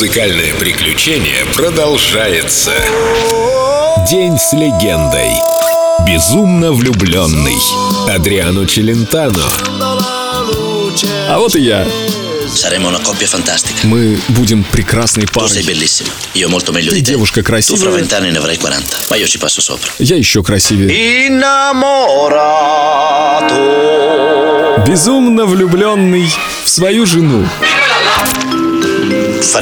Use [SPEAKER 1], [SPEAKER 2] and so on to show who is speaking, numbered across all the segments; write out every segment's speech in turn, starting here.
[SPEAKER 1] Музыкальное приключение продолжается. День с легендой. Безумно влюбленный. Адриано Челентано.
[SPEAKER 2] А вот и я. Мы будем прекрасной парой. Ты девушка красивая. Я еще красивее. Безумно влюбленный в свою жену.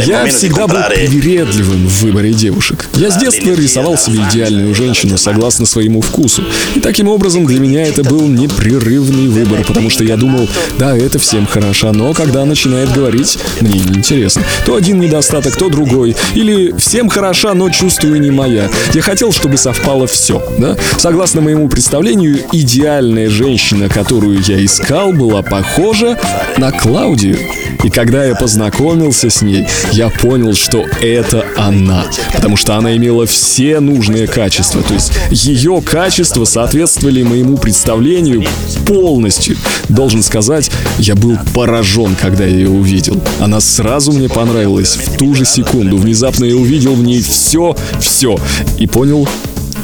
[SPEAKER 2] Я всегда был привередливым в выборе девушек. Я с детства рисовал себе идеальную женщину согласно своему вкусу. И таким образом для меня это был непрерывный выбор, потому что я думал, да, это всем хороша, но когда начинает говорить, мне неинтересно. То один недостаток, то другой. Или всем хороша, но чувствую не моя. Я хотел, чтобы совпало все, да? Согласно моему представлению, идеальная женщина, которую я искал, была похожа на Клаудию. И когда я познакомился с ней, я понял, что это она. Потому что она имела все нужные качества. То есть ее качества соответствовали моему представлению полностью. Должен сказать, я был поражен, когда я ее увидел. Она сразу мне понравилась в ту же секунду. Внезапно я увидел в ней все, все. И понял,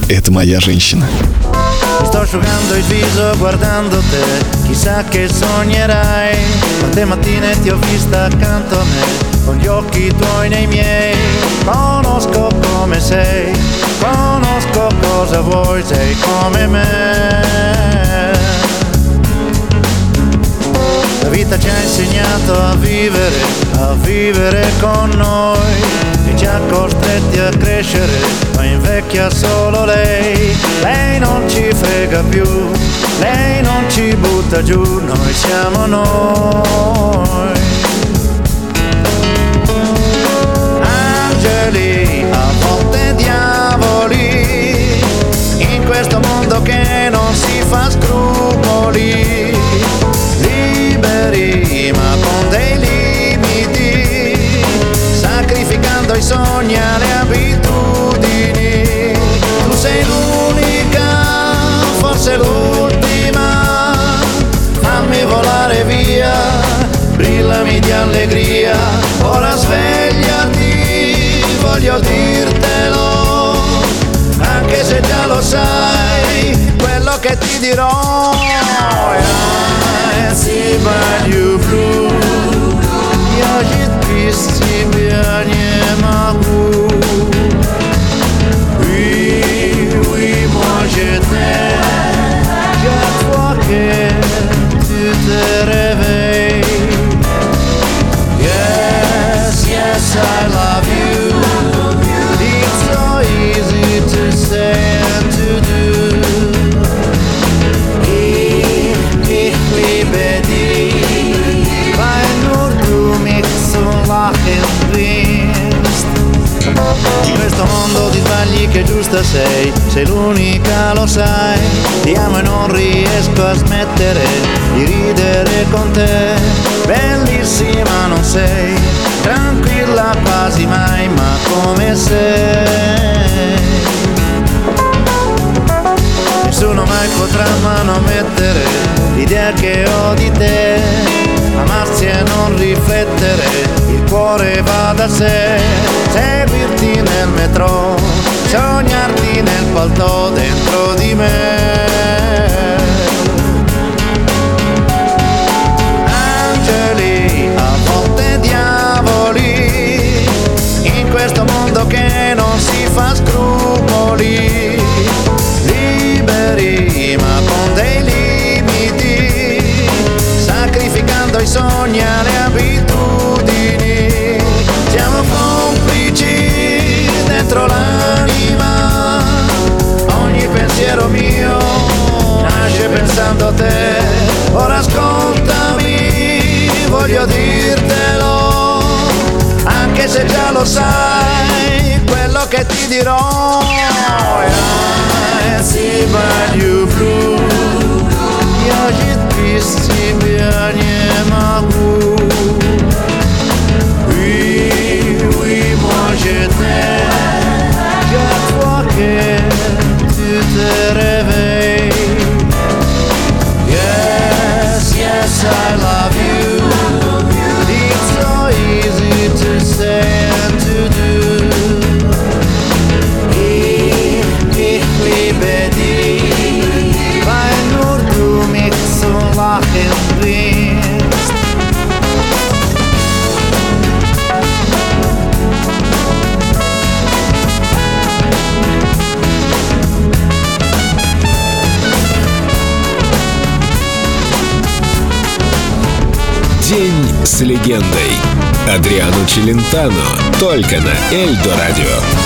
[SPEAKER 2] это моя женщина.
[SPEAKER 3] Sto asciugando il viso guardando te, chissà che sognerai. Quante mattine ti ho vista accanto a me, con gli occhi tuoi nei miei. Conosco come sei, conosco cosa vuoi, sei come me. La vita ci ha insegnato a vivere, a vivere con noi e ci ha costretti a crescere, ma invecchia solo lei. Lei non ci frega più, lei non ci butta giù, noi siamo noi. Angeli, a volte diavoli, in questo mondo che non si fa scrupoli. Liberi ma con dei limiti, sacrificando i sogni alle abitudini. Tu sei l'unica, forse l'ultima, fammi volare via, brillami di allegria, voglio dirtelo, anche se già lo sai, quello che ti dirò. Ja chyba lubię Ja się bez ciebie nie mogę In questo mondo di sbagli che giusta sei, sei l'unica lo sai. Ti amo e non riesco a smettere di ridere con te. Bellissima non sei, tranquilla quasi mai, ma come sei. Nessuno mai potrà manomettere l'idea che ho di te. Amarsi e non riflettere, il cuore va da sé. Seguirti nel metro, sognarti nel palto dentro di me. Voglio dirtelo, anche se già lo sai, quello che ti dirò. Ja chyba lubię Ja
[SPEAKER 1] День с легендой. Адриану Челентано только на Эльдо радио.